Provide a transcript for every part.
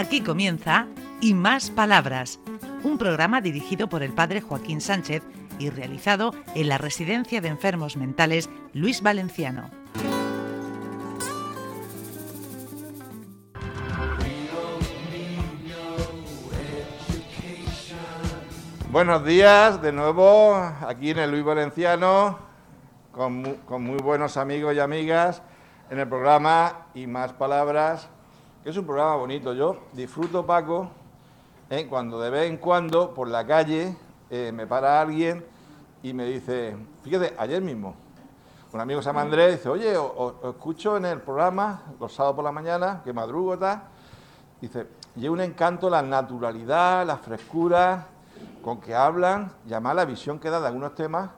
Aquí comienza Y Más Palabras, un programa dirigido por el padre Joaquín Sánchez y realizado en la Residencia de Enfermos Mentales Luis Valenciano. Buenos días, de nuevo aquí en el Luis Valenciano, con, muy buenos amigos y amigas en el programa Y Más Palabras que es un programa bonito. Yo disfruto, Paco, ¿eh? cuando de vez en cuando por la calle eh, me para alguien y me dice, fíjate, ayer mismo, un amigo se llama Andrés, dice, oye, os, escucho en el programa los sábados por la mañana, que madrugo, tal. Dice, y un encanto la naturalidad, la frescura con que hablan y la visión que da de algunos temas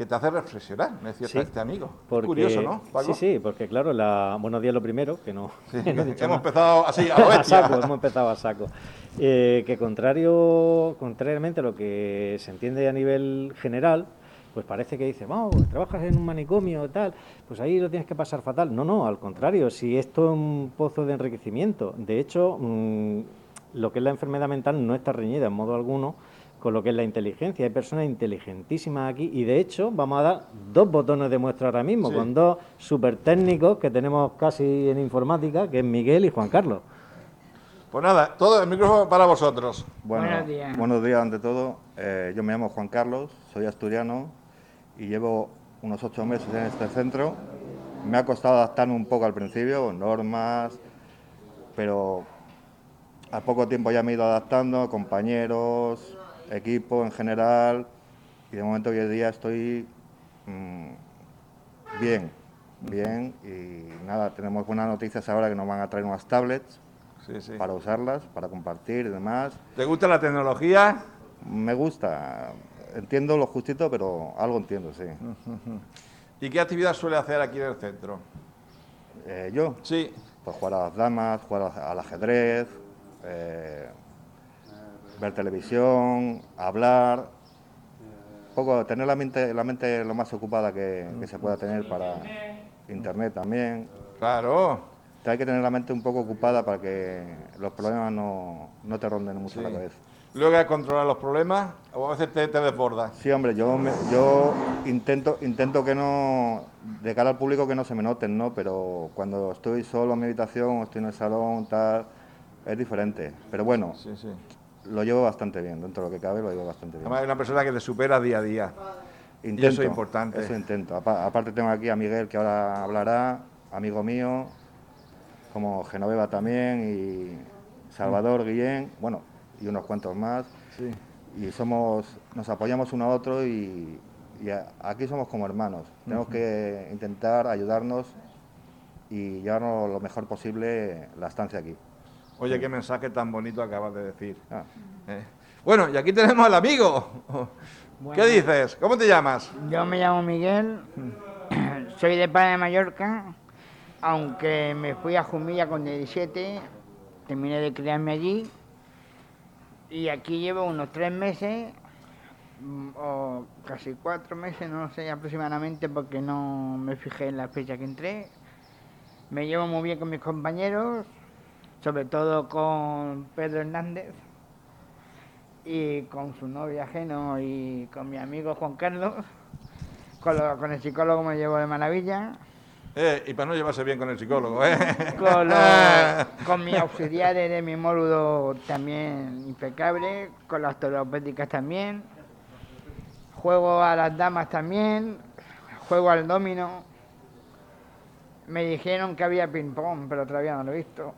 que te hace reflexionar, me decía este amigo. Curioso, ¿no? Sí, sí, porque claro, la... buenos días lo primero, que no... hemos empezado así, a, saco, hemos empezado a saco. Eh, que contrario, contrariamente a lo que se entiende a nivel general, pues parece que dice, vamos, trabajas en un manicomio tal, pues ahí lo tienes que pasar fatal. No, no, al contrario, si esto es un pozo de enriquecimiento. De hecho, mm, lo que es la enfermedad mental no está reñida en modo alguno con lo que es la inteligencia. Hay personas inteligentísimas aquí y de hecho vamos a dar dos botones de muestra ahora mismo con dos super técnicos que tenemos casi en informática, que es Miguel y Juan Carlos. Pues nada, todo el micrófono para vosotros. buenos días. Buenos días ante todo. Eh, yo me llamo Juan Carlos, soy asturiano y llevo unos ocho meses en este centro. Me ha costado adaptarme un poco al principio, normas, pero a poco tiempo ya me he ido adaptando, compañeros, equipo en general y de momento hoy en día estoy mm, bien, bien y nada, tenemos buenas noticias ahora que nos van a traer unas tablets para usarlas, para compartir y demás. ¿Te gusta la tecnología? Me gusta, entiendo lo justito, pero algo entiendo, sí. ¿Y qué actividad suele hacer aquí en el centro? Eh, ¿Yo? Sí. Pues jugar a las damas, jugar al ajedrez, eh, ver televisión, hablar, poco tener la mente, la mente lo más ocupada que, se pueda tener para internet también. Claro. Hay que tener la mente un poco ocupada para que los problemas no, te ronden mucho la cabeza. ¿Luego hay que controlar los problemas o a veces te, te desbordas? Sí, hombre, yo, yo intento, intento que no, de cara al público que no se me noten, ¿no? Pero cuando estoy solo en mi habitación o estoy en el salón, tal, es diferente. Pero bueno, sí, sí lo llevo bastante bien, dentro de lo que cabe lo llevo bastante bien. Además, es una persona que te supera día a día. Intento, eso es importante. Eso intento. Aparte tengo aquí a Miguel que ahora hablará, amigo mío, como Genoveva también y Salvador Guillén, bueno, y unos cuantos más. Sí. Y somos, nos apoyamos uno a otro y, aquí somos como hermanos. Tenemos que intentar ayudarnos y llevarnos lo mejor posible la estancia aquí. Oye, qué mensaje tan bonito acabas de decir. Ah. Eh. Bueno, y aquí tenemos al amigo. ¿Qué dices? ¿Cómo te llamas? Yo me llamo Miguel, soy de Palma de Mallorca, aunque me fui a Jumilla con 17, terminé de criarme allí y aquí llevo unos tres meses mm, o casi cuatro meses, no sé aproximadamente porque no me fijé en la fecha que entré. Me llevo muy bien con mis compañeros, sobre todo con Pedro Hernández y con su novia Geno y con mi amigo Juan Carlos. Con, el psicólogo me llevo de maravilla. Eh, y para no llevarse bien con el psicólogo, ¿eh? Con, con mis auxiliares de mi módulo también impecable, con las terapéuticas también. Juego a las damas también, juego al domino. Me dijeron que había ping-pong, pero todavía no lo he visto.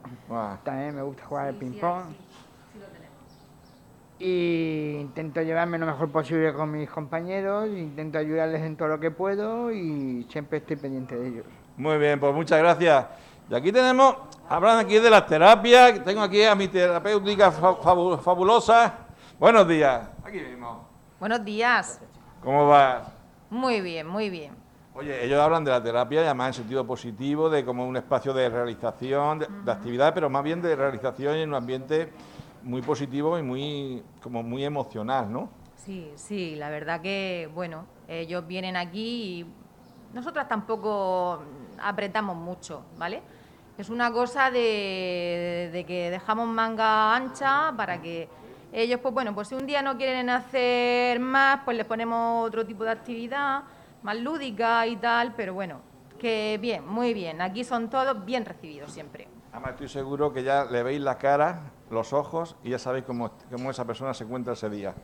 También me gusta jugar al ping-pong. Y intento llevarme lo mejor posible con mis compañeros, intento ayudarles en todo lo que puedo y siempre estoy pendiente de ellos. Muy bien, pues muchas gracias. Y aquí tenemos, hablan aquí de las terapias, tengo aquí a mi terapéutica fabulosa. Buenos días, aquí mismo. Buenos días. ¿Cómo vas? Muy bien, muy bien. Oye, ellos hablan de la terapia, además en sentido positivo, de como un espacio de realización, de, actividad, pero más bien de realización en un ambiente muy positivo y muy, como muy emocional, ¿no? Sí, sí, la verdad que, bueno, ellos vienen aquí y nosotras tampoco apretamos mucho, ¿vale? Es una cosa de, de que dejamos manga ancha para que ellos, pues bueno, pues si un día no quieren hacer más, pues les ponemos otro tipo de actividad más lúdica y tal, pero bueno, que bien, muy bien. Aquí son todos bien recibidos siempre. Además, estoy seguro que ya le veis la cara, los ojos y ya sabéis cómo, cómo esa persona se encuentra ese día.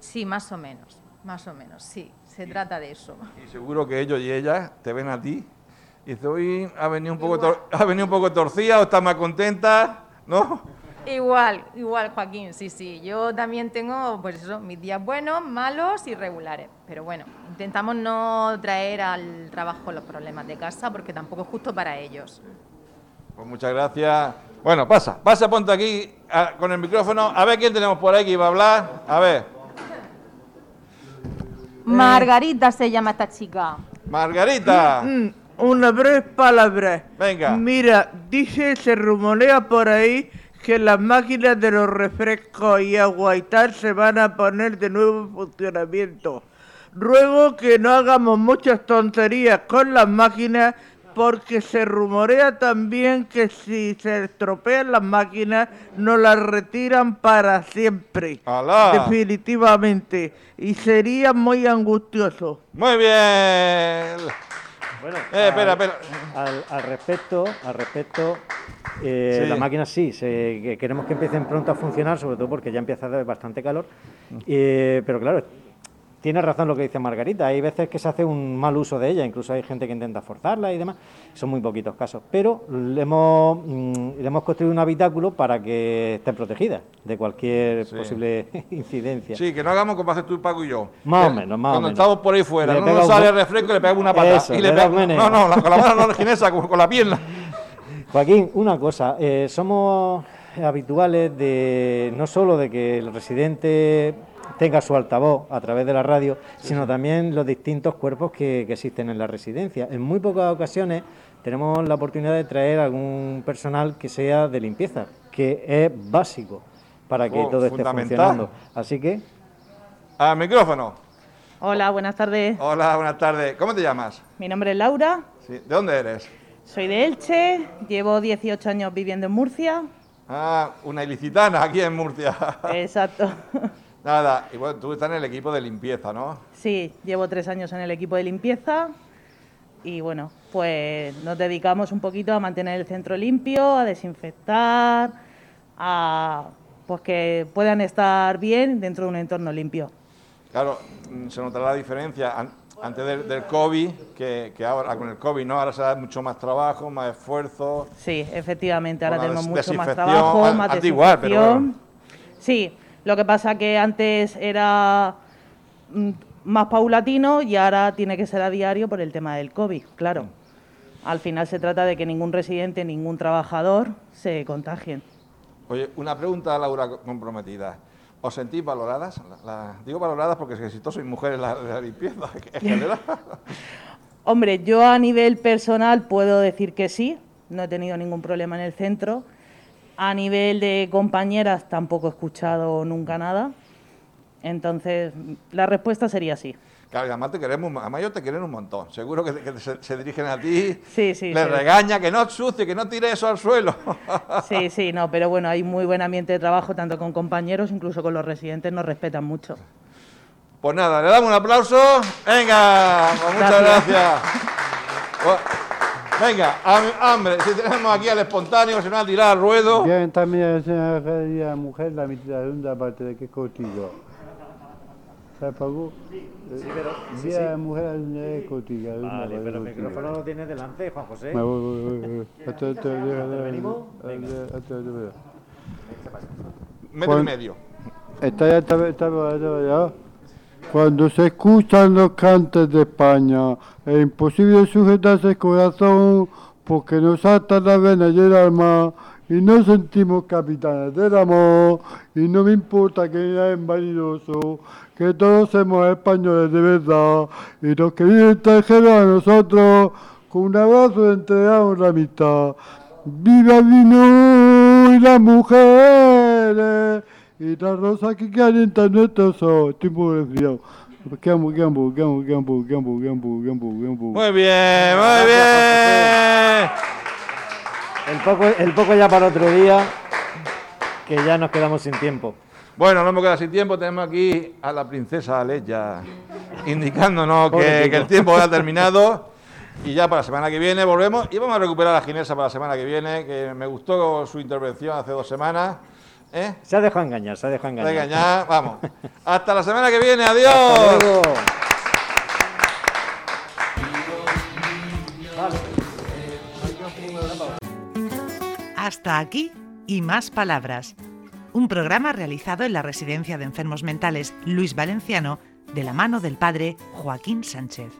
Sí, más o menos, más o menos, sí, se trata de eso. Y seguro que ellos y ellas te ven a ti y dicen, hoy ha venido un poco, ha venido un poco torcida o está más contenta, ¿no? Igual, igual, Joaquín, sí, sí. Yo también tengo, pues eso, mis días buenos, malos y regulares. Pero bueno, intentamos no traer al trabajo los problemas de casa porque tampoco es justo para ellos. Pues muchas gracias. Bueno, pasa, pasa, ponte aquí a- con el micrófono. A ver quién tenemos por ahí que iba a hablar. A ver, Margarita se llama esta chica. Margarita. Mm, Una breve palabra. Venga. Mira, dice, se rumorea por ahí que las máquinas de los refrescos y agua y tal se van a poner de nuevo en funcionamiento. Ruego que no hagamos muchas tonterías con las máquinas porque se rumorea también que si se estropean las máquinas nos las retiran para siempre. ¡Alá! Definitivamente. Y sería muy angustioso. Muy bien. Bueno, Eh, espera, al- espera. Al, al respecto, al respecto eh, Sí. las máquinas sí, se- que queremos que empiecen pronto a funcionar, sobre todo porque ya empieza a hacer bastante calor. Eh, pero claro, tiene razón lo que dice Margarita. Hay veces que se hace un mal uso de ella, incluso hay gente que intenta forzarla y demás. Son muy poquitos casos. Pero le hemos, mm, le hemos construido un habitáculo para que estén protegidas de cualquier Sí. posible incidencia. Sí, que no hagamos como haces tú, Paco y yo. Más o menos, más o Cuando menos. estamos por ahí fuera, Le no nos un sale bo- el refresco y le pegamos una pata. Eso, y le le da pega- un meneo. No, no, la- con la mano no ginesa, con, con la pierna. Joaquín, una cosa, eh, somos habituales de no solo de que el residente tenga su altavoz a través de la radio, sino también los distintos cuerpos que, que existen en la residencia. En muy pocas ocasiones tenemos la oportunidad de traer algún personal que sea de limpieza, que es básico para que Oh, todo esté funcionando. Así que, Al micrófono. Hola, buenas tardes. Hola, buenas tardes. ¿Cómo te llamas? Mi nombre es Laura, Sí, ¿De dónde eres? soy de Elche, llevo 18 años viviendo en Murcia. Ah, una ilicitana aquí en Murcia. Exacto. Nada, y bueno, tú estás en el equipo de limpieza, ¿no? Sí, llevo tres años en el equipo de limpieza y bueno, pues nos dedicamos un poquito a mantener el centro limpio, a desinfectar, a pues que puedan estar bien dentro de un entorno limpio. Claro, se notará la diferencia antes del, del COVID que, que ahora con el COVID, ¿no? Ahora se da mucho más trabajo, más esfuerzo. Sí, efectivamente, ahora tenemos mucho más trabajo, an- más antes igual, pero bueno. Sí, lo que pasa que antes era mm, más paulatino y ahora tiene que ser a diario por el tema del COVID, claro. Al final se trata de que ningún residente, ningún trabajador se contagien. Oye, una pregunta, Laura, co- comprometida. ¿Os sentís valoradas? Digo valoradas porque si todos sois mujeres la- la limpieza en general. Hombre, yo a nivel personal puedo decir que sí, no he tenido ningún problema en el centro. A nivel de compañeras tampoco he escuchado nunca nada. Entonces, la respuesta sería sí. Claro, y además te queremos, además ellos te quieren un montón. Seguro que, que se, se dirigen a ti, Sí, sí, les sí. regaña que no ensucie, que no tire eso al suelo. Sí, sí, no, pero bueno, hay muy buen ambiente de trabajo, tanto con compañeros, incluso con los residentes, nos respetan mucho. Pues nada, le damos un aplauso. Venga, pues muchas Gracias. gracias. Pues, venga, ham- hambre, si tenemos aquí al espontáneo, se nos va a tirar al ruedo. Bien, también una realidad mujer la mitad de una parte de que contigo. ¿Sabes, Paco? Sí, pero. Bien, mujer es contigo. vale, pero el micrófono lo tienes delante, Juan José. Me voy, voy, voy, Metro y medio. Está ya, está, ya. Cuando se escuchan los cantos de España, es imposible sujetarse el corazón porque nos salta la vena y el alma y nos sentimos capitanes del amor y no me importa que sea vanidoso, que todos somos españoles de verdad y los que viven extranjeros a nosotros con un abrazo entregamos la amistad. ¡Viva el vino y las mujeres! Y las rosas que calientan nuestros ojos. Estoy muy resfriado. Campo, campo, campo, campo, campo, campo, campo, campo. Muy bien, muy bien. El poco, el poco ya para otro día, que ya nos quedamos sin tiempo. Bueno, no hemos quedado sin tiempo. Tenemos aquí a la princesa Aleya indicándonos que, que el tiempo ya ha terminado. Y ya para la semana que viene volvemos y vamos a recuperar a Ginesa para la semana que viene, que me gustó su intervención hace dos semanas. ¿Eh? Se ha dejado engañar, se ha dejado engañar. Venga, ya, vamos. Hasta la semana que viene, adiós. Hasta aquí y más palabras. Un programa realizado en la Residencia de Enfermos Mentales Luis Valenciano de la mano del padre Joaquín Sánchez.